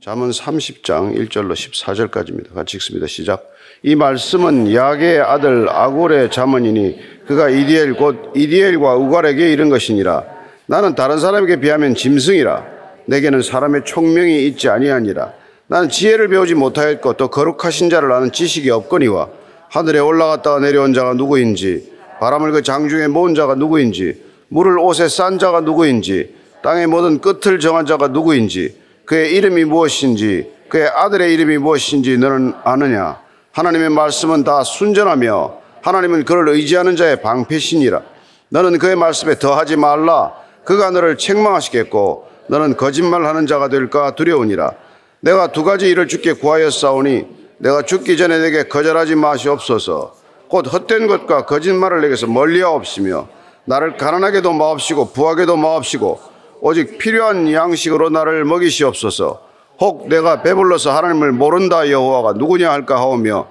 잠언 30장 1절로 14절까지입니다. 같이 읽습니다. 시작. 이 말씀은 야게의 아들 아굴의 잠언이니 그가 이디엘 곧 이디엘과 우갈에게 이른 것이니라. 나는 다른 사람에게 비하면 짐승이라. 내게는 사람의 총명이 있지 아니하니라. 나는 지혜를 배우지 못하였고 또 거룩하신 자를 아는 지식이 없거니와 하늘에 올라갔다가 내려온 자가 누구인지 바람을 그 장중에 모은 자가 누구인지 물을 옷에 싼 자가 누구인지 땅의 모든 끝을 정한 자가 누구인지 그의 이름이 무엇인지 그의 아들의 이름이 무엇인지 너는 아느냐? 하나님의 말씀은 다 순전하며 하나님은 그를 의지하는 자의 방패시니라. 너는 그의 말씀에 더하지 말라. 그가 너를 책망하시겠고 너는 거짓말하는 자가 될까 두려우니라. 내가 두 가지 일을 주께 구하였사오니 내가 죽기 전에 내게 거절하지 마시옵소서. 곧 헛된 것과 거짓말을 내게서 멀리하옵시며 나를 가난하게도 마옵시고 부하게도 마옵시고 오직 필요한 양식으로 나를 먹이시옵소서. 혹 내가 배불러서 하나님을 모른다 여호와가 누구냐 할까 하오며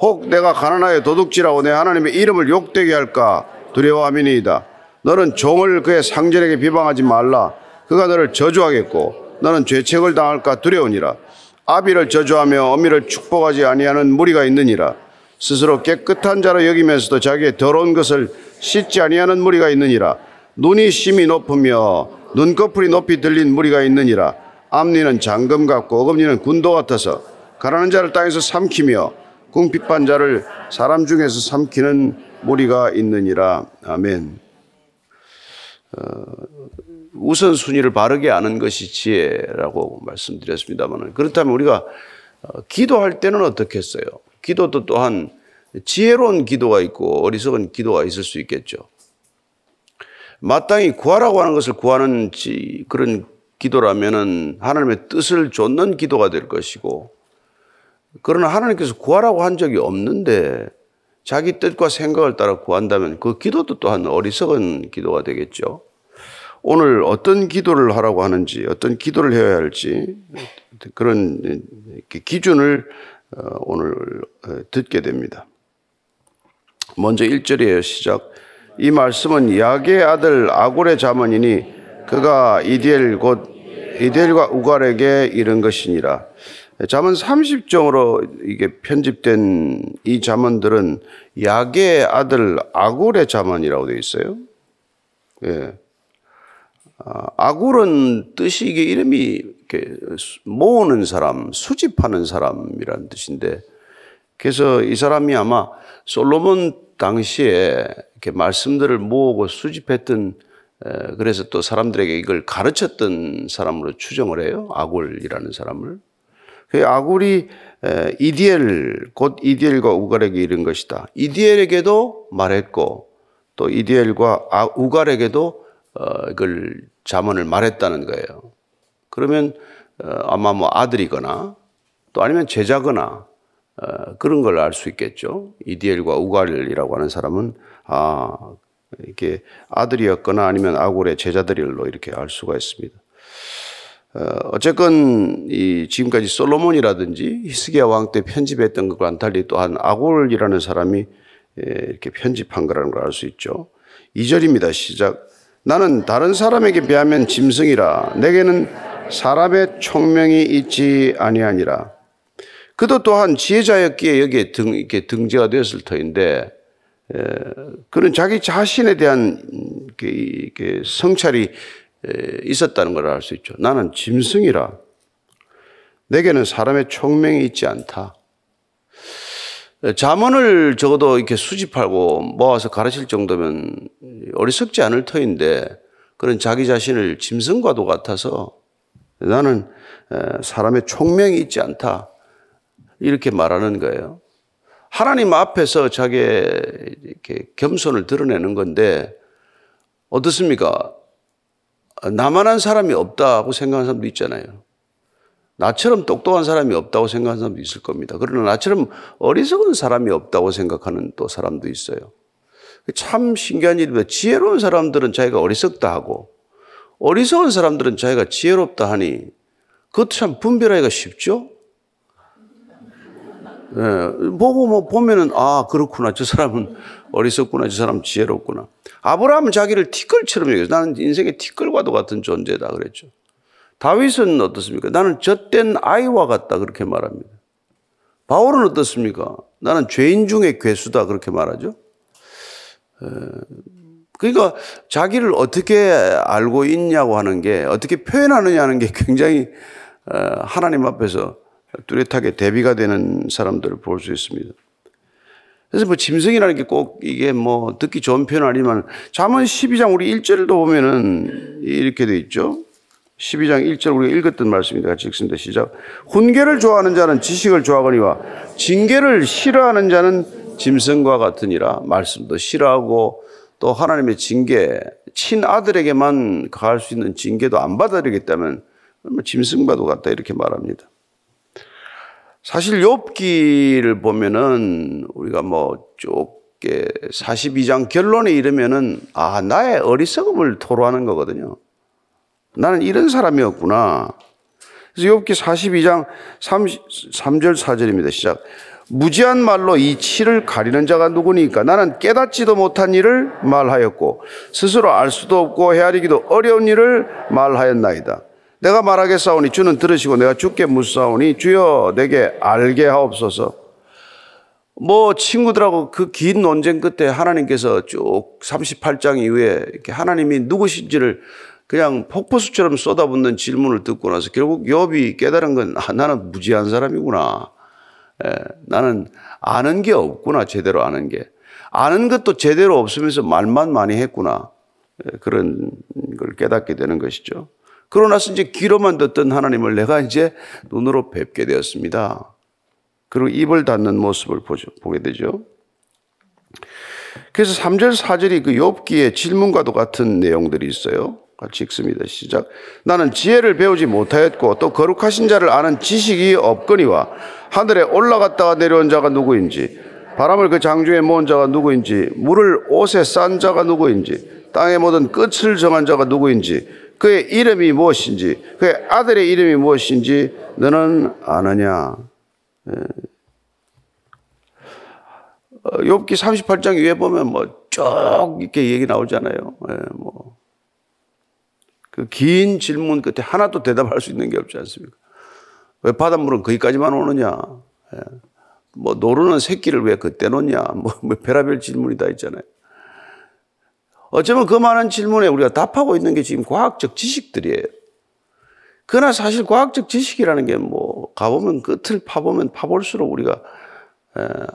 혹 내가 가난하여 도둑질하고 내 하나님의 이름을 욕되게 할까 두려워함이니이다. 너는 종을 그의 상전에게 비방하지 말라. 그가 너를 저주하겠고 너는 죄책을 당할까 두려우니라. 아비를 저주하며 어미를 축복하지 아니하는 무리가 있느니라. 스스로 깨끗한 자로 여기면서도 자기의 더러운 것을 씻지 아니하는 무리가 있느니라. 눈이 심히 높으며 눈꺼풀이 높이 들린 무리가 있느니라 앞니는 장금 같고 어금니는 군도 같아서 가라는 자를 땅에서 삼키며 궁핍한 자를 사람 중에서 삼키는 무리가 있느니라 아멘. 어, 우선 순위를 바르게 아는 것이 지혜라고 말씀드렸습니다만 그렇다면 우리가 어, 기도할 때는 어떻게 했어요? 기도도 또한 지혜로운 기도가 있고 어리석은 기도가 있을 수 있겠죠. 마땅히 구하라고 하는 것을 구하는 그런 기도라면은 하나님의 뜻을 좇는 기도가 될 것이고 그러나 하나님께서 구하라고 한 적이 없는데 자기 뜻과 생각을 따라 구한다면 그 기도도 또한 어리석은 기도가 되겠죠. 오늘 어떤 기도를 하라고 하는지 어떤 기도를 해야 할지 그런 기준을 어, 오늘 어, 듣게 됩니다. 먼저 1절이에요. 시작. 이 말씀은 야게 아들 아골의 자문이니 그가 이디엘 곧 이디엘과 우갈에게 이른 것이니라. 자문 30종으로 이게 편집된 이 자문들은 야게 아들 아굴의 자문이라고 되어 있어요. 예. 아, 아굴은 뜻이 이게 이름이 이렇게 모으는 사람, 수집하는 사람이라는 뜻인데, 그래서 이 사람이 아마 솔로몬 당시에 이렇게 말씀들을 모으고 수집했던 그래서 또 사람들에게 이걸 가르쳤던 사람으로 추정을 해요. 아굴이라는 사람을. 그 아굴이 이디엘 곧 이디엘과 우갈에게 이른 것이다. 이디엘에게도 말했고 또 이디엘과 아, 우갈에게도 어, 이걸 자문을 말했다는 거예요. 그러면 어, 아마 뭐 아들이거나 또 아니면 제자거나 어, 그런 걸 알 수 있겠죠. 이디엘과 우갈이라고 하는 사람은 아 이렇게 아들이었거나 아니면 아굴의 제자들로 이렇게 알 수가 있습니다. 어, 어쨌건 이 지금까지 솔로몬이라든지 히스기야 왕 때 편집했던 것과는 달리 또한 아골이라는 사람이 예, 이렇게 편집한 거라는 걸 알 수 있죠. 2절입니다. 시작. 나는 다른 사람에게 비하면 짐승이라 내게는 사람의 총명이 있지 아니하니라. 그도 또한 지혜자였기에 여기에 등, 이렇게 등재가 되었을 터인데, 에, 그는 자기 자신에 대한 이렇게 성찰이 있었다는 걸 알 수 있죠. 나는 짐승이라. 내게는 사람의 총명이 있지 않다. 자문을 적어도 이렇게 수집하고 모아서 가르칠 정도면 어리석지 않을 터인데 그런 자기 자신을 짐승과도 같아서 나는 사람의 총명이 있지 않다. 이렇게 말하는 거예요. 하나님 앞에서 자기의 이렇게 겸손을 드러내는 건데 어떻습니까? 나만한 사람이 없다고 생각하는 사람도 있잖아요. 나처럼 똑똑한 사람이 없다고 생각하는 사람도 있을 겁니다. 그러나 나처럼 어리석은 사람이 없다고 생각하는 또 사람도 있어요. 참 신기한 일입니다. 지혜로운 사람들은 자기가 어리석다 하고 어리석은 사람들은 자기가 지혜롭다 하니 그것도 참 분별하기가 쉽죠? 예, 보고 뭐 보면은 아 그렇구나 저 사람은 어리석구나 저 사람 지혜롭구나. 아브라함은 자기를 티끌처럼 여기서 나는 인생의 티끌과도 같은 존재다 그랬죠. 다윗은 어떻습니까? 나는 젖된 아이와 같다 그렇게 말합니다. 바울은 어떻습니까? 나는 죄인 중에 괴수다 그렇게 말하죠. 그러니까 자기를 어떻게 알고 있냐고 하는 게 어떻게 표현하느냐 하는 게 굉장히 어, 하나님 앞에서 뚜렷하게 대비가 되는 사람들을 볼 수 있습니다. 그래서 뭐 짐승이라는 게 꼭 이게 뭐 듣기 좋은 표현 아니지만 잠언 12장 우리 1절도 보면은 이렇게 돼 있죠. 12장 1절 우리가 읽었던 말씀입니다. 같이 읽습니다. 시작. 훈계를 좋아하는 자는 지식을 좋아하거니와 징계를 싫어하는 자는 짐승과 같으니라. 말씀도 싫어하고 또 하나님의 징계, 친아들에게만 가할 수 있는 징계도 안 받아들이겠다면 짐승과도 같다 이렇게 말합니다. 사실 욥기를 보면은 우리가 뭐 좁게 42장 결론에 이르면은 아 나의 어리석음을 토로하는 거거든요. 나는 이런 사람이었구나. 그래서 욥기 42장 3, 3절 4절입니다. 시작. 무지한 말로 이 치를 가리는 자가 누구니까 나는 깨닫지도 못한 일을 말하였고 스스로 알 수도 없고 헤아리기도 어려운 일을 말하였나이다. 내가 말하겠사오니 주는 들으시고 내가 주께 묻사오니 주여 내게 알게 하옵소서. 뭐 친구들하고 그 긴 논쟁 끝에 하나님께서 쭉 38장 이후에 이렇게 하나님이 누구신지를 그냥 폭포수처럼 쏟아붓는 질문을 듣고 나서 결국 욥이 깨달은 건 아, 나는 무지한 사람이구나. 에, 나는 아는 게 없구나 제대로 아는 게 아는 것도 제대로 없으면서 말만 많이 했구나 에, 그런 걸 깨닫게 되는 것이죠. 그러고 나서 이제 귀로만 듣던 하나님을 내가 이제 눈으로 뵙게 되었습니다. 그리고 입을 닫는 모습을 보죠, 보게 되죠. 그래서 3절, 4절이 그 욥기의 질문과도 같은 내용들이 있어요. 같이 읽습니다. 시작. 나는 지혜를 배우지 못하였고 또 거룩하신 자를 아는 지식이 없거니와 하늘에 올라갔다가 내려온 자가 누구인지 바람을 그 장중에 모은 자가 누구인지 물을 옷에 싼 자가 누구인지 땅의 모든 끝을 정한 자가 누구인지 그의 이름이 무엇인지 그의 아들의 이름이 무엇인지 너는 아느냐 예. 어, 욥기 38장 위에 보면 뭐 쭉 이렇게 얘기 나오잖아요. 예, 뭐. 그 긴 질문 끝에 하나도 대답할 수 있는 게 없지 않습니까? 왜 바닷물은 거기까지만 오느냐? 예. 뭐 노르는 새끼를 왜 그때 놓냐? 뭐, 뭐 별의별 질문이 다 있잖아요. 어쩌면 그 많은 질문에 우리가 답하고 있는 게 지금 과학적 지식들이에요. 그러나 사실 과학적 지식이라는 게 뭐 가보면 끝을 파보면 파볼수록 우리가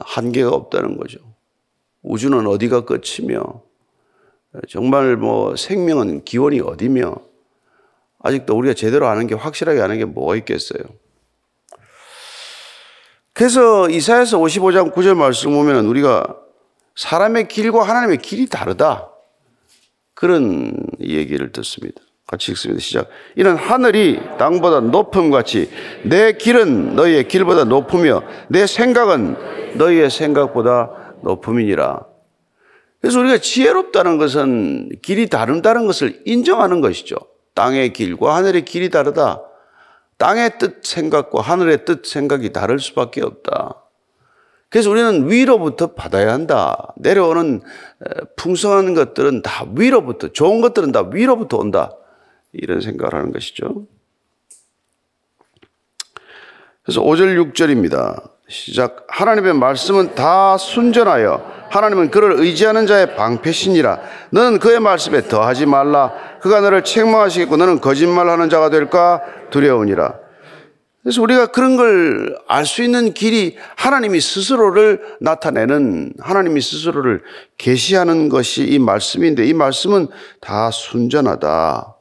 한계가 없다는 거죠. 우주는 어디가 끝이며 정말 뭐 생명은 기원이 어디며 아직도 우리가 제대로 아는 게 확실하게 아는 게 뭐가 있겠어요. 그래서 이사야서 55장 9절 말씀 보면 우리가 사람의 길과 하나님의 길이 다르다. 그런 얘기를 듣습니다. 같이 읽습니다. 시작. 이는 하늘이 땅보다 높음 같이 내 길은 너희의 길보다 높으며 내 생각은 너희의 생각보다 높음이니라. 그래서 우리가 지혜롭다는 것은 길이 다른다는 것을 인정하는 것이죠. 땅의 길과 하늘의 길이 다르다. 땅의 뜻 생각과 하늘의 뜻 생각이 다를 수밖에 없다. 그래서 우리는 위로부터 받아야 한다. 내려오는 풍성한 것들은 다 위로부터, 좋은 것들은 다 위로부터 온다. 이런 생각을 하는 것이죠. 그래서 5절, 6절입니다. 시작. 하나님의 말씀은 다 순전하여 하나님은 그를 의지하는 자의 방패시니라. 너는 그의 말씀에 더하지 말라. 그가 너를 책망하시겠고 너는 거짓말하는 자가 될까 두려우니라. 그래서 우리가 그런 걸 알 수 있는 길이 하나님이 스스로를 나타내는 하나님이 스스로를 계시하는 것이 이 말씀인데 이 말씀은 다 순전하다.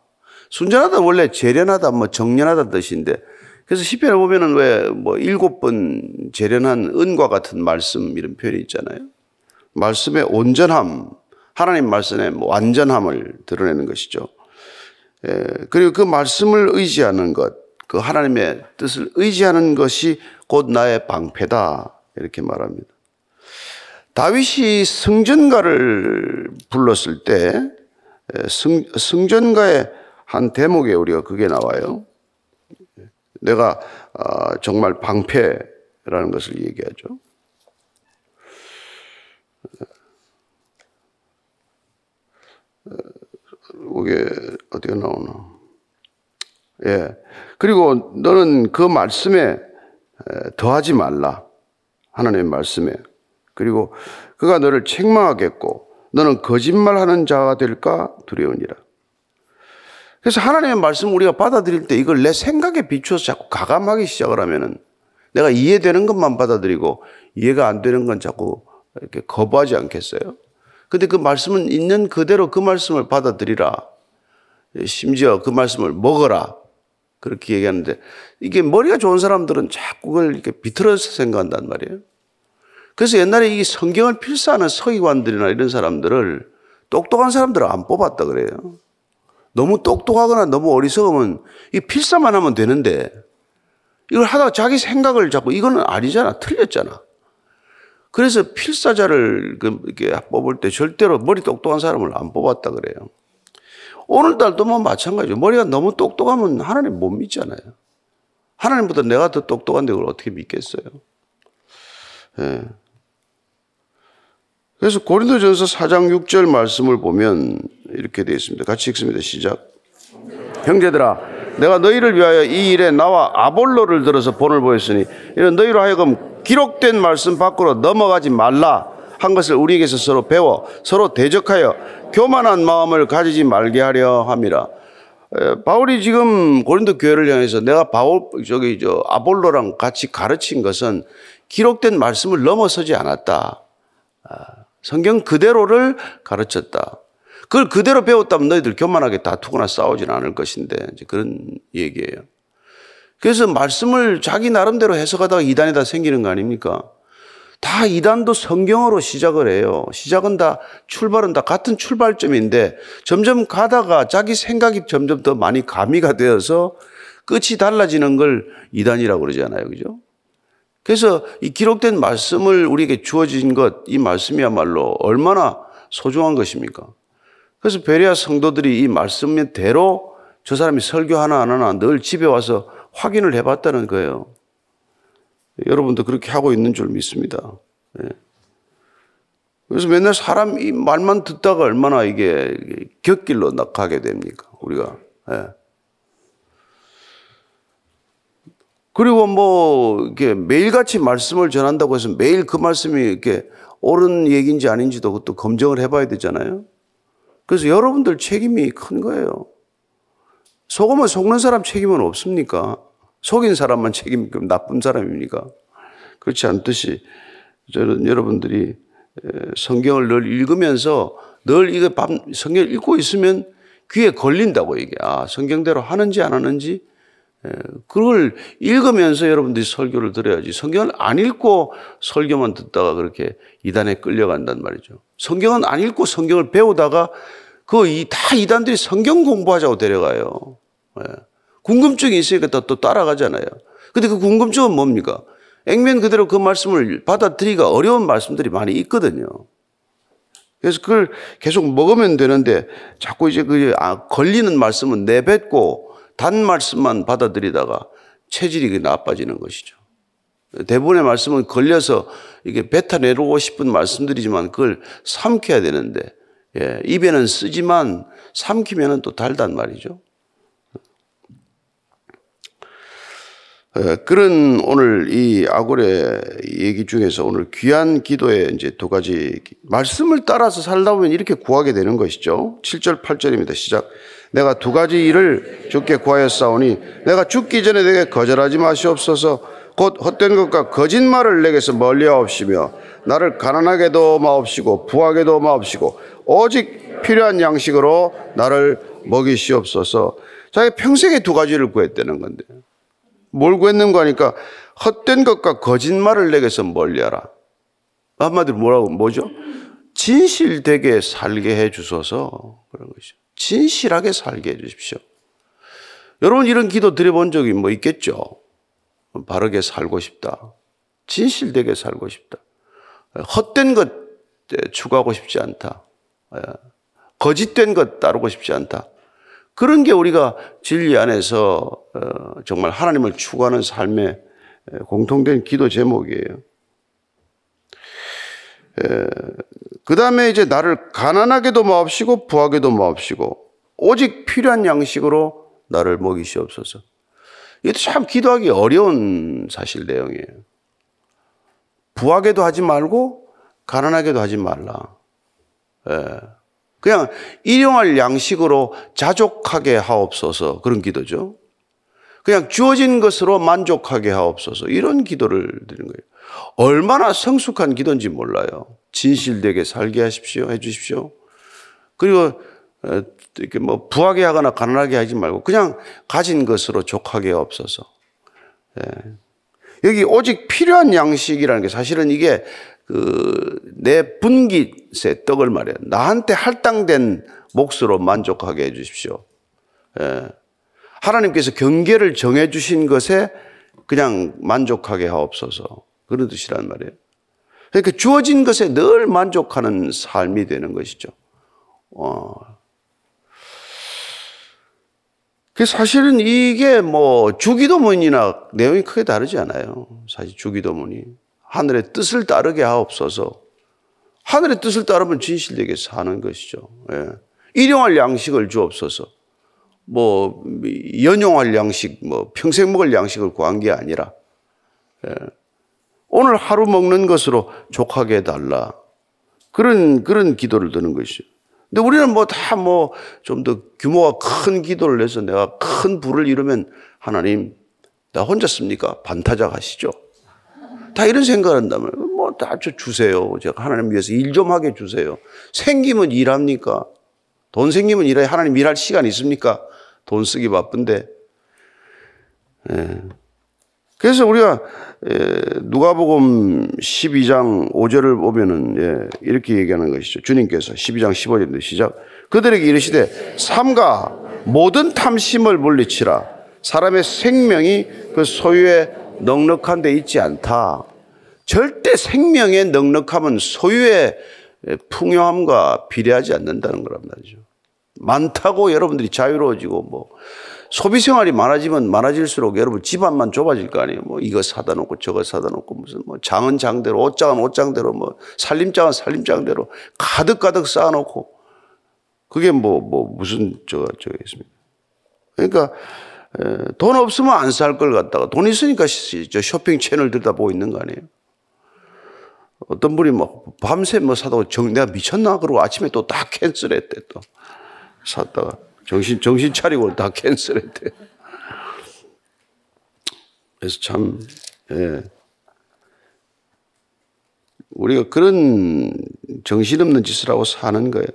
순전하다 원래 재련하다 뭐 정련하다 뜻인데 그래서 시편에 보면은 왜 뭐 일곱 번 재련한 은과 같은 말씀 이런 표현이 있잖아요. 말씀의 온전함, 하나님 말씀의 뭐 완전함을 드러내는 것이죠. 예, 그리고 그 말씀을 의지하는 것, 그 하나님의 뜻을 의지하는 것이 곧 나의 방패다. 이렇게 말합니다. 다윗이 승전가를 불렀을 때 승, 승전가의 한 대목에 우리가 그게 나와요. 내가 아, 정말 방패라는 것을 얘기하죠. 이게 어디가 나오나? 예. 그리고 너는 그 말씀에 더하지 말라. 하나님의 말씀에. 그리고 그가 너를 책망하겠고 너는 거짓말하는 자가 될까 두려우니라. 그래서 하나님의 말씀 우리가 받아들일 때 이걸 내 생각에 비추어서 자꾸 가감하기 시작을 하면은 내가 이해되는 것만 받아들이고 이해가 안 되는 건 자꾸 이렇게 거부하지 않겠어요? 근데 그 말씀은 있는 그대로 그 말씀을 받아들이라. 심지어 그 말씀을 먹어라. 그렇게 얘기하는데 이게 머리가 좋은 사람들은 자꾸 그걸 이렇게 비틀어서 생각한단 말이에요. 그래서 옛날에 이 성경을 필사하는 서기관들이나 이런 사람들을 똑똑한 사람들을 안 뽑았다 그래요. 너무 똑똑하거나 너무 어리석으면 이 필사만 하면 되는데 이걸 하다가 자기 생각을 자꾸 이거는 아니잖아. 틀렸잖아. 그래서 필사자를 그 이렇게 뽑을 때 절대로 머리 똑똑한 사람을 안 뽑았다 그래요. 오늘날도 뭐 마찬가지죠. 머리가 너무 똑똑하면 하나님 못 믿잖아요. 하나님보다 내가 더 똑똑한데 그걸 어떻게 믿겠어요? 예. 그래서 고린도전서 4장 6절 말씀을 보면 이렇게 되어 있습니다. 같이 읽습니다. 시작. 형제들아, 내가 너희를 위하여 이 일에 나와 아볼로를 들어서 본을 보였으니 이는 너희로 하여금 기록된 말씀 밖으로 넘어가지 말라 한 것을 우리에게서 서로 배워 서로 대적하여 교만한 마음을 가지지 말게 하려 함이라. 바울이 지금 고린도 교회를 향해서 내가 바울 저기 저 아볼로랑 같이 가르친 것은 기록된 말씀을 넘어서지 않았다. 아, 성경 그대로를 가르쳤다. 그걸 그대로 배웠다면 너희들 교만하게 다투거나 싸우지는 않을 것인데 이제 그런 얘기예요. 그래서 말씀을 자기 나름대로 해석하다가 이단에다 생기는 거 아닙니까? 다 이단도 성경으로 시작을 해요. 시작은 다 출발은 다 같은 출발점인데 점점 가다가 자기 생각이 점점 더 많이 가미가 되어서 끝이 달라지는 걸 이단이라고 그러잖아요. 그죠? 그래서 이 기록된 말씀을 우리에게 주어진 것, 이 말씀이야말로 얼마나 소중한 것입니까? 그래서 베리아 성도들이 이 말씀대로 저 사람이 설교 하나 안 하나 늘 집에 와서 확인을 해봤다는 거예요. 여러분도 그렇게 하고 있는 줄 믿습니다. 예. 그래서 맨날 사람 이 말만 듣다가 얼마나 이게 곁길로 나가게 됩니까? 우리가. 예. 그리고 뭐, 이렇게 매일같이 말씀을 전한다고 해서 매일 그 말씀이 이렇게 옳은 얘기인지 아닌지도 그것도 검증을 해봐야 되잖아요. 그래서 여러분들 책임이 큰 거예요. 속으면 속는 사람 책임은 없습니까? 속인 사람만 책임, 그럼 나쁜 사람입니까? 그렇지 않듯이 저는 여러분들이 성경을 늘 읽으면서 늘 이거 밤 성경 읽고 있으면 귀에 걸린다고 이게 아 성경대로 하는지 안 하는지 그걸 읽으면서 여러분들이 설교를 들어야지 성경을 안 읽고 설교만 듣다가 그렇게 이단에 끌려간단 말이죠. 성경은 안 읽고 성경을 배우다가 그 다 이단들이 성경 공부하자고 데려가요. 궁금증이 있으니까 또, 또 따라가잖아요. 근데 그 궁금증은 뭡니까? 액면 그대로 그 말씀을 받아들이기가 어려운 말씀들이 많이 있거든요. 그래서 그걸 계속 먹으면 되는데 자꾸 이제 그 아, 걸리는 말씀은 내뱉고 단 말씀만 받아들이다가 체질이 나빠지는 것이죠. 대부분의 말씀은 걸려서 이게 뱉어내고 싶은 말씀들이지만 그걸 삼켜야 되는데 예, 입에는 쓰지만 삼키면은 또 달단 말이죠. 그런 오늘 이 아고레 얘기 중에서 오늘 귀한 기도에 이제 두 가지 말씀을 따라서 살다 보면 이렇게 구하게 되는 것이죠. 7절, 8절입니다. 시작. 내가 두 가지 일을 주께 구하였사오니 내가 죽기 전에 내게 거절하지 마시옵소서 곧 헛된 것과 거짓말을 내게서 멀리하옵시며 나를 가난하게도 마옵시고 부하게도 마옵시고 오직 필요한 양식으로 나를 먹이시옵소서 자기 평생에 두 가지를 구했다는 건데 뭘 구했는 거 하니까 헛된 것과 거짓말을 내게서 멀리하라. 한마디로 뭐라고 뭐죠? 진실되게 살게 해 주소서 그런 것이죠. 진실하게 살게 해 주십시오. 여러분 이런 기도 드려본 적이 뭐 있겠죠? 바르게 살고 싶다. 진실되게 살고 싶다. 헛된 것 추구하고 싶지 않다. 거짓된 것 따르고 싶지 않다. 그런 게 우리가 진리 안에서 어, 정말 하나님을 추구하는 삶의 공통된 기도 제목이에요. 그 다음에 이제 나를 가난하게도 마옵시고 부하게도 마옵시고 오직 필요한 양식으로 나를 먹이시옵소서. 이것도 참 기도하기 어려운 사실 내용이에요. 부하게도 하지 말고 가난하게도 하지 말라. 예. 그냥 일용할 양식으로 자족하게 하옵소서 그런 기도죠. 그냥 주어진 것으로 만족하게 하옵소서 이런 기도를 드리는 거예요. 얼마나 성숙한 기도인지 몰라요. 진실되게 살게 하십시오. 해 주십시오. 그리고 어, 이렇게 뭐 부하게 하거나 가난하게 하지 말고 그냥 가진 것으로 족하게 없어서. 예. 여기 오직 필요한 양식이라는 게 사실은 이게 그 내 분깃의 떡을 말이야. 나한테 할당된 몫으로 만족하게 해 주십시오. 예. 하나님께서 경계를 정해 주신 것에 그냥 만족하게 하옵소서. 그런 뜻이란 말이에요. 그러니까 주어진 것에 늘 만족하는 삶이 되는 것이죠. 어. 그 사실은 이게 뭐 주기도문이나 내용이 크게 다르지 않아요. 사실 주기도문이 하늘의 뜻을 따르게 하옵소서. 하늘의 뜻을 따르면 진실되게 사는 것이죠. 예. 일용할 양식을 주옵소서. 뭐 연용할 양식, 뭐 평생 먹을 양식을 구한 게 아니라 예. 오늘 하루 먹는 것으로 족하게 해달라. 그런 그런 기도를 드는 것이죠. 근데 우리는 뭐 다 뭐 좀 더 규모가 큰 기도를 해서 내가 큰 부를 이루면 하나님 나 혼자 씁니까? 반타작 하시죠. 다 이런 생각을 한다면 뭐다 주세요. 제가 하나님 위해서 일 좀 하게 주세요. 생기면 일합니까? 돈 생기면 일해 하나님 일할 시간 있습니까? 돈 쓰기 바쁜데. 예. 그래서 우리가 누가복음 12장 5절을 보면은 예, 이렇게 얘기하는 것이죠. 주님께서 12장 15절인데 시작. 그들에게 이르시되 삼가 모든 탐심을 물리치라. 사람의 생명이 그 소유에 넉넉한 데 있지 않다. 절대 생명의 넉넉함은 소유의 풍요함과 비례하지 않는다는 거란 말이죠. 많다고 여러분들이 자유로워지고 뭐 소비 생활이 많아지면 많아질수록 여러분 집안만 좁아질 거 아니에요. 뭐 이거 사다 놓고 저거 사다 놓고 무슨 뭐 장은 장대로 옷장은 옷장대로 뭐 살림장은 살림장대로 가득 가득 쌓아 놓고 그게 뭐뭐 뭐 무슨 저가 있습니까? 그러니까 에, 돈 없으면 안 살 걸 갖다가 돈 있으니까 저 쇼핑 채널 들여다보고 있는 거 아니에요? 어떤 분이 뭐 밤새 뭐 사다가 정, 내가 미쳤나? 그러고 아침에 또 다 캔슬했대 또 샀다가. 정신, 정신 차리고 다 캔슬했대. 그래서 참, 예. 우리가 그런 정신없는 짓을 하고 사는 거예요.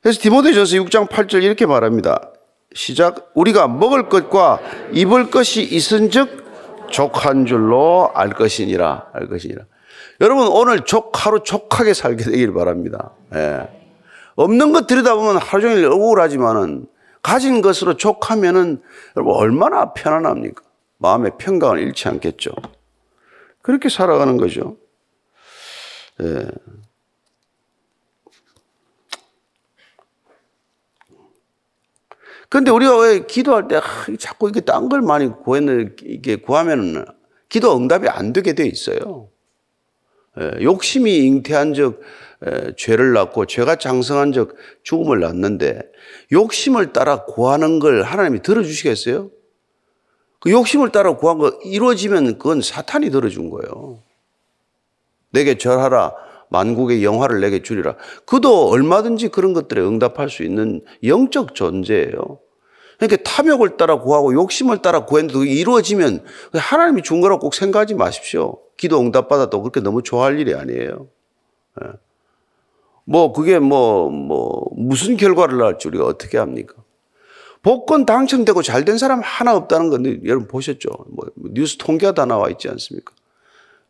그래서 디모데전서 6장 8절 이렇게 말합니다. 시작. 우리가 먹을 것과 입을 것이 있은즉 족한 줄로 알 것이니라. 알 것이니라. 여러분 오늘 족 하루 족하게 살게 되길 바랍니다. 예. 없는 것 들여다보면 하루 종일 억울하지만은 가진 것으로 족하면은 여러분 얼마나 편안합니까? 마음의 평강을 잃지 않겠죠. 그렇게 살아가는 거죠. 예. 근데 우리가 왜 기도할 때 자꾸 이게 딴 걸 많이 구했는 이게 구하면은 기도 응답이 안 되게 돼 있어요. 예, 욕심이 잉태한 적 죄를 낳고 죄가 장성한 적 죽음을 낳는데 욕심을 따라 구하는 걸 하나님이 들어주시겠어요? 그 욕심을 따라 구한 거 이루어지면 그건 사탄이 들어준 거예요. 내게 절하라. 만국의 영화를 내게 주리라. 그도 얼마든지 그런 것들에 응답할 수 있는 영적 존재예요. 그러니까 탐욕을 따라 구하고 욕심을 따라 구했는데 이루어지면 하나님이 준 거라고 꼭 생각하지 마십시오. 기도 응답 받아도 그렇게 너무 좋아할 일이 아니에요. 예. 뭐 그게 뭐, 뭐, 무슨 결과를 낳을지 우리가 어떻게 합니까? 복권 당첨되고 잘 된 사람 하나 없다는 건데 여러분 보셨죠? 뭐 뉴스 통계가 다 나와 있지 않습니까?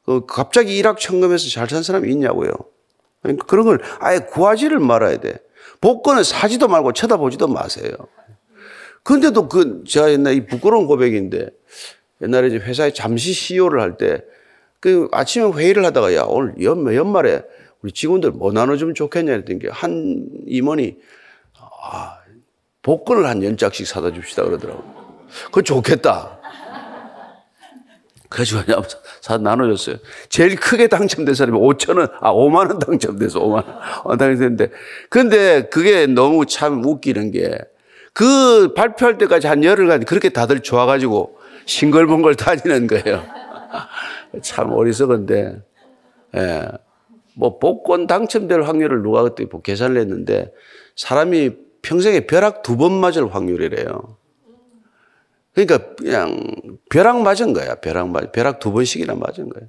그 갑자기 일확천금해서 잘 산 사람이 있냐고요. 그러니까 그런 걸 아예 구하지를 말아야 돼. 복권을 사지도 말고 쳐다보지도 마세요. 근데도 그, 제가 옛날에 이 부끄러운 고백인데 옛날에 이제 회사에 잠시 CEO를 할 때 그 아침에 회의를 하다가 야, 오늘 연, 연말에 우리 직원들 뭐 나눠주면 좋겠냐 했더니 한 임원이 아, 복권을 한 연짝씩 사다 줍시다 그러더라고. 그거 좋겠다. 그래가지고 사 나눠줬어요. 제일 크게 당첨된 사람이 5천 원, 아 5만 원 당첨돼서 5만 원 당첨됐는데, 근데 그게 너무 참 웃기는 게 그 발표할 때까지 한 열흘간 그렇게 다들 좋아가지고 싱글벙글 다니는 거예요. 참 어리석은데, 예. 뭐 복권 당첨될 확률을 누가 그때 뭐 계산을 했는데 사람이 평생에 벼락 두 번 맞을 확률이래요. 그러니까 그냥 벼락 맞은 거야. 벼락 맞, 벼락 두 번씩이나 맞은 거예요.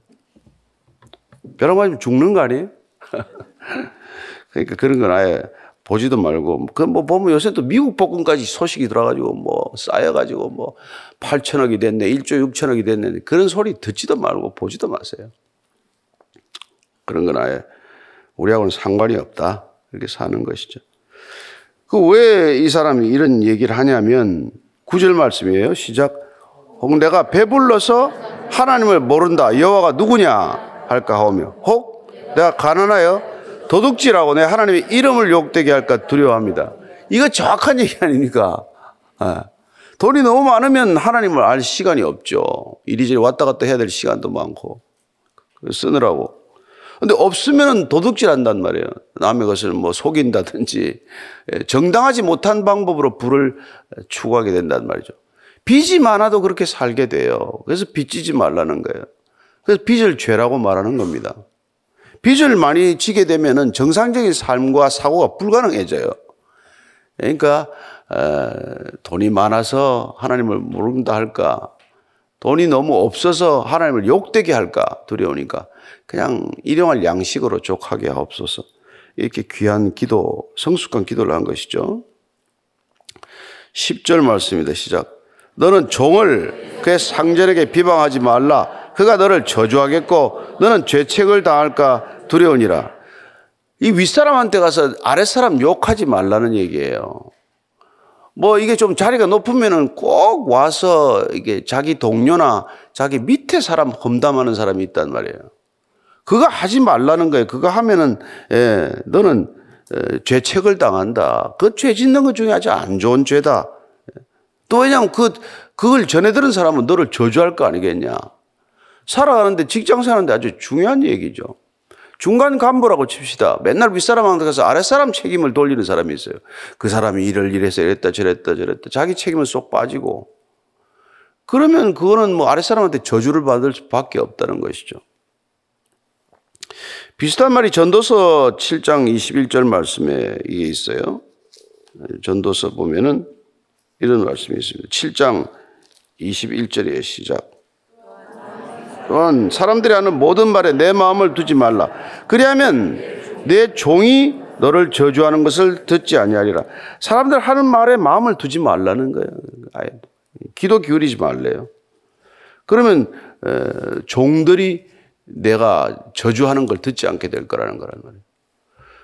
벼락 맞으면 죽는 거 아니에요? 그러니까 그런 건 아예 보지도 말고 그 뭐 보면 요새 또 미국 복권까지 소식이 들어가지고 뭐 쌓여가지고 뭐 8천억이 됐네, 1조 6천억이 됐네 그런 소리 듣지도 말고 보지도 마세요. 그런 건 아예 우리하고는 상관이 없다 이렇게 사는 것이죠. 그 왜 이 사람이 이런 얘기를 하냐면 구절 말씀이에요. 시작. 혹 내가 배불러서 하나님을 모른다. 여호와가 누구냐 할까 하오며 혹 내가 가난하여 도둑질하고 내 하나님의 이름을 욕되게 할까 두려워합니다. 이거 정확한 얘기 아닙니까? 아. 돈이 너무 많으면 하나님을 알 시간이 없죠. 이리저리 왔다 갔다 해야 될 시간도 많고 쓰느라고. 근데 없으면 도둑질 한단 말이에요. 남의 것을 뭐 속인다든지 예, 정당하지 못한 방법으로 부를 추구하게 된단 말이죠. 빚이 많아도 그렇게 살게 돼요. 그래서 빚지지 말라는 거예요. 그래서 빚을 죄라고 말하는 겁니다. 빚을 많이 지게 되면은 정상적인 삶과 사고가 불가능해져요. 그러니까 어, 돈이 많아서 하나님을 모른다 할까? 돈이 너무 없어서 하나님을 욕되게 할까 두려우니까 그냥 일용할 양식으로 족하게 하옵소서. 이렇게 귀한 기도, 성숙한 기도를 한 것이죠. 10절 말씀입니다. 시작. 너는 종을 그의 상전에게 비방하지 말라. 그가 너를 저주하겠고 너는 죄책을 당할까 두려우니라. 이 윗사람한테 가서 아랫사람 욕하지 말라는 얘기예요. 뭐 이게 좀 자리가 높으면은 꼭 와서 이게 자기 동료나 자기 밑에 사람 험담하는 사람이 있단 말이에요. 그거 하지 말라는 거예요. 그거 하면은 예, 너는 에, 죄책을 당한다. 그 죄 짓는 것 중에 아주 안 좋은 죄다. 또 왜냐하면 그 그걸 전해 들은 사람은 너를 저주할 거 아니겠냐. 살아가는데 직장 사는데 아주 중요한 얘기죠. 중간 간부라고 칩시다. 맨날 윗사람한테 가서 아랫사람 책임을 돌리는 사람이 있어요. 그 사람이 이를 이래서 이랬다 저랬다 저랬다. 자기 책임은 쏙 빠지고. 그러면 그거는 뭐 아랫사람한테 저주를 받을 수밖에 없다는 것이죠. 비슷한 말이 전도서 7장 21절 말씀에 이게 있어요. 전도서 보면은 이런 말씀이 있습니다. 7장 21절의 시작. 또한 사람들이 하는 모든 말에 내 마음을 두지 말라. 그리하면 내 종이 너를 저주하는 것을 듣지 아니하리라. 사람들 하는 말에 마음을 두지 말라는 거예요. 기도 기울이지 말래요. 그러면 종들이 내가 저주하는 걸 듣지 않게 될 거라는 거란 말이에요.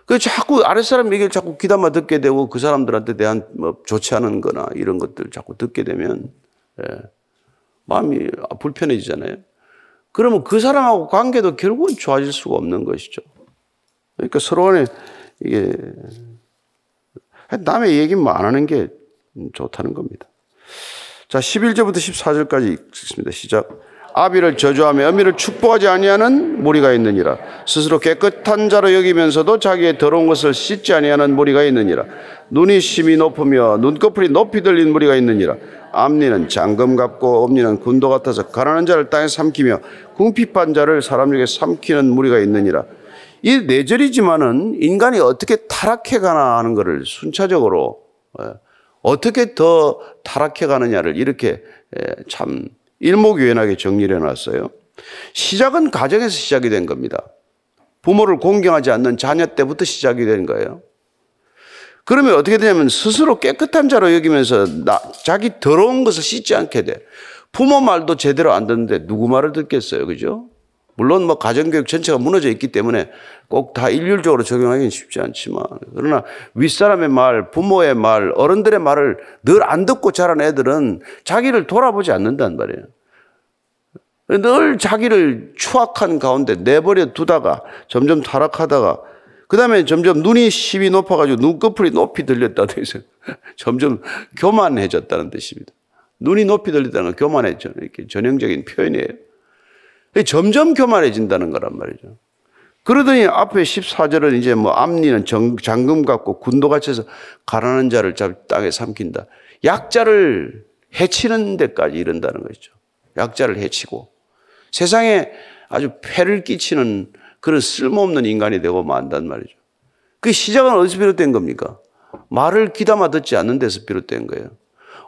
그 자꾸 아랫사람 얘기를 자꾸 귀담아 듣게 되고 그 사람들한테 대한 뭐 좋지 않은 거나 이런 것들 자꾸 듣게 되면 예, 마음이 불편해지잖아요. 그러면 그 사람하고 관계도 결국은 좋아질 수가 없는 것이죠. 그러니까 서로 간에 이게 남의 얘기만 안 하는 게 좋다는 겁니다. 자, 11절부터 14절까지 읽습니다. 시작. 아비를 저주하며 어미를 축복하지 아니하는 무리가 있느니라. 스스로 깨끗한 자로 여기면서도 자기의 더러운 것을 씻지 아니하는 무리가 있느니라. 눈이 심이 높으며 눈꺼풀이 높이 들린 무리가 있느니라. 앞니는 장금 같고 엄니는 군도 같아서 가난한 자를 땅에 삼키며 궁핍한 자를 사람 중에 삼키는 무리가 있느니라. 이 내절이지만은 인간이 어떻게 타락해 가나 하는 것을 순차적으로 예, 어떻게 더 타락해 가느냐를 이렇게 예, 참 일목요연하게 정리를 해놨어요. 시작은 가정에서 시작이 된 겁니다. 부모를 공경하지 않는 자녀 때부터 시작이 된 거예요. 그러면 어떻게 되냐면 스스로 깨끗한 자로 여기면서 나, 자기 더러운 것을 씻지 않게 돼. 부모 말도 제대로 안 듣는데 누구 말을 듣겠어요. 그죠? 물론 뭐 가정교육 전체가 무너져 있기 때문에 꼭 다 일률적으로 적용하기는 쉽지 않지만 그러나 윗사람의 말, 부모의 말, 어른들의 말을 늘 안 듣고 자란 애들은 자기를 돌아보지 않는단 말이에요. 늘 자기를 추악한 가운데 내버려 두다가 점점 타락하다가 그 다음에 점점 눈이 심이 높아가지고 눈꺼풀이 높이 들렸다도 해서 점점 교만해졌다는 뜻입니다. 눈이 높이 들렸다는 건 교만해져. 이렇게 전형적인 표현이에요. 점점 교만해진다는 거란 말이죠. 그러더니 앞에 14절은 이제 뭐 앞니는 정- 장금 같고 군도 같이서 가난한 자를 잡 땅에 삼킨다. 약자를 해치는 데까지 이른다는 것이죠. 약자를 해치고 세상에 아주 폐를 끼치는 그런 쓸모없는 인간이 되고 만단 말이죠. 그 시작은 어디서 비롯된 겁니까? 말을 귀담아 듣지 않는 데서 비롯된 거예요.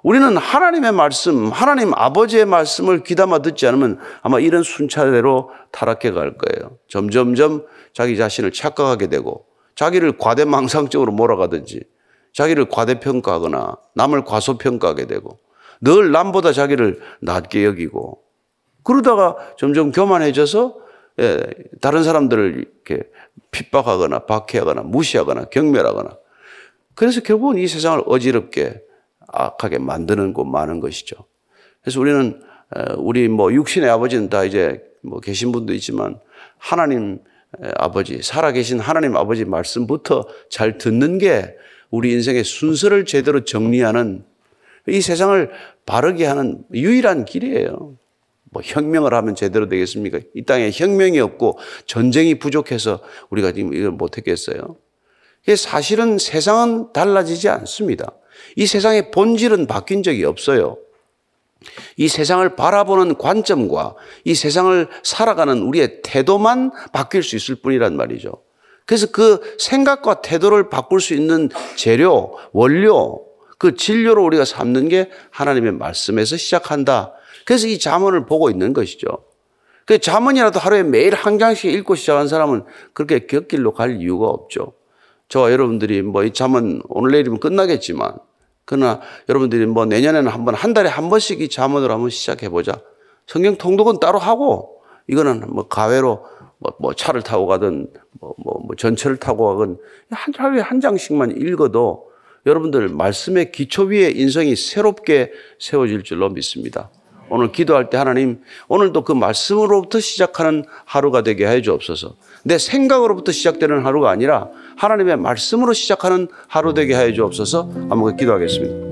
우리는 하나님의 말씀, 하나님 아버지의 말씀을 귀담아 듣지 않으면 아마 이런 순차대로 타락해 갈 거예요. 점점점 자기 자신을 착각하게 되고 자기를 과대망상적으로 몰아가든지 자기를 과대평가하거나 남을 과소평가하게 되고 늘 남보다 자기를 낮게 여기고 그러다가 점점 교만해져서 예, 다른 사람들을 이렇게 핍박하거나 박해하거나 무시하거나 경멸하거나 그래서 결국은 이 세상을 어지럽게 악하게 만드는 곳 많은 것이죠. 그래서 우리는 어, 우리 뭐 육신의 아버지는 다 이제 뭐 계신 분도 있지만 하나님 아버지 살아계신 하나님 아버지 말씀부터 잘 듣는 게 우리 인생의 순서를 제대로 정리하는 이 세상을 바르게 하는 유일한 길이에요. 뭐 혁명을 하면 제대로 되겠습니까? 이 땅에 혁명이 없고 전쟁이 부족해서 우리가 지금 이걸 못했겠어요. 사실은 세상은 달라지지 않습니다. 이 세상의 본질은 바뀐 적이 없어요. 이 세상을 바라보는 관점과 이 세상을 살아가는 우리의 태도만 바뀔 수 있을 뿐이란 말이죠. 그래서 그 생각과 태도를 바꿀 수 있는 재료, 원료, 그 진료로 우리가 삼는 게 하나님의 말씀에서 시작한다. 그래서 이 자문을 보고 있는 것이죠. 그 자문이라도 하루에 매일 한 장씩 읽고 시작한 사람은 그렇게 곁길로 갈 이유가 없죠. 저와 여러분들이 뭐 이 자문 오늘 내일이면 끝나겠지만 그러나 여러분들이 뭐 내년에는 한번 한 달에 한 번씩 이 자문으로 한번 시작해 보자. 성경 통독은 따로 하고 이거는 뭐 가외로 뭐, 뭐 차를 타고 가든 뭐, 뭐, 뭐 전철을 타고 가든 한 하루에 한 장씩만 읽어도 여러분들 말씀의 기초 위에 인성이 새롭게 세워질 줄로 믿습니다. 오늘 기도할 때 하나님 오늘도 그 말씀으로부터 시작하는 하루가 되게 해 주옵소서. 내 생각으로부터 시작되는 하루가 아니라 하나님의 말씀으로 시작하는 하루 되게 해 주옵소서. 한번 기도하겠습니다.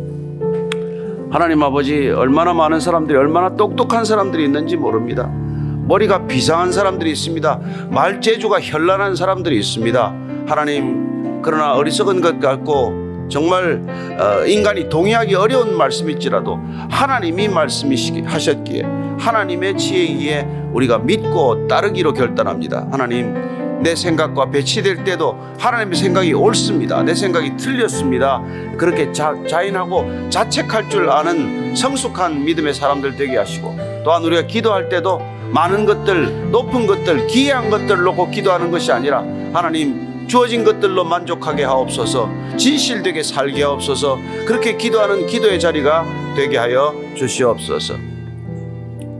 하나님 아버지 얼마나 많은 사람들이 얼마나 똑똑한 사람들이 있는지 모릅니다. 머리가 비상한 사람들이 있습니다. 말재주가 현란한 사람들이 있습니다. 하나님 그러나 어리석은 것 같고 정말 어, 인간이 동의하기 어려운 말씀일지라도 하나님이 말씀하셨기에 하나님의 지혜에 의해 우리가 믿고 따르기로 결단합니다. 하나님 내 생각과 배치될 때도 하나님의 생각이 옳습니다. 내 생각이 틀렸습니다. 그렇게 자, 자인하고 자책할 줄 아는 성숙한 믿음의 사람들 되게 하시고 또한 우리가 기도할 때도 많은 것들, 높은 것들, 기이한 것들 놓고 기도하는 것이 아니라 하나님 주어진 것들로 만족하게 하옵소서 진실되게 살게 하옵소서 그렇게 기도하는 기도의 자리가 되게 하여 주시옵소서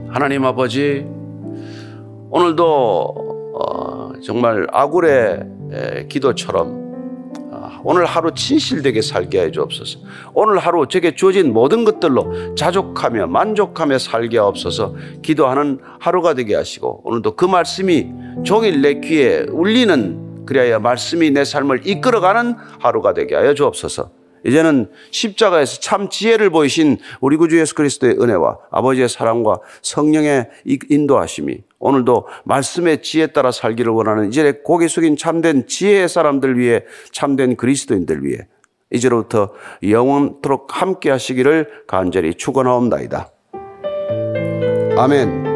하나님 아버지 오늘도 어, 정말 아굴의 에, 기도처럼 아, 오늘 하루 진실되게 살게 해 주옵소서. 오늘 하루 제게 주어진 모든 것들로 자족하며 만족하며 살게 하옵소서. 기도하는 하루가 되게 하시고 오늘도 그 말씀이 종일 내 귀에 울리는 그리하여 말씀이 내 삶을 이끌어가는 하루가 되게 하여 주옵소서. 이제는 십자가에서 참 지혜를 보이신 우리 구주 예수 그리스도의 은혜와 아버지의 사랑과 성령의 인도하심이 오늘도 말씀의 지혜에 따라 살기를 원하는 이제 고개 숙인 참된 지혜의 사람들 위해 참된 그리스도인들 위해 이제로부터 영원토록 함께 하시기를 간절히 축원하옵나이다. 아멘.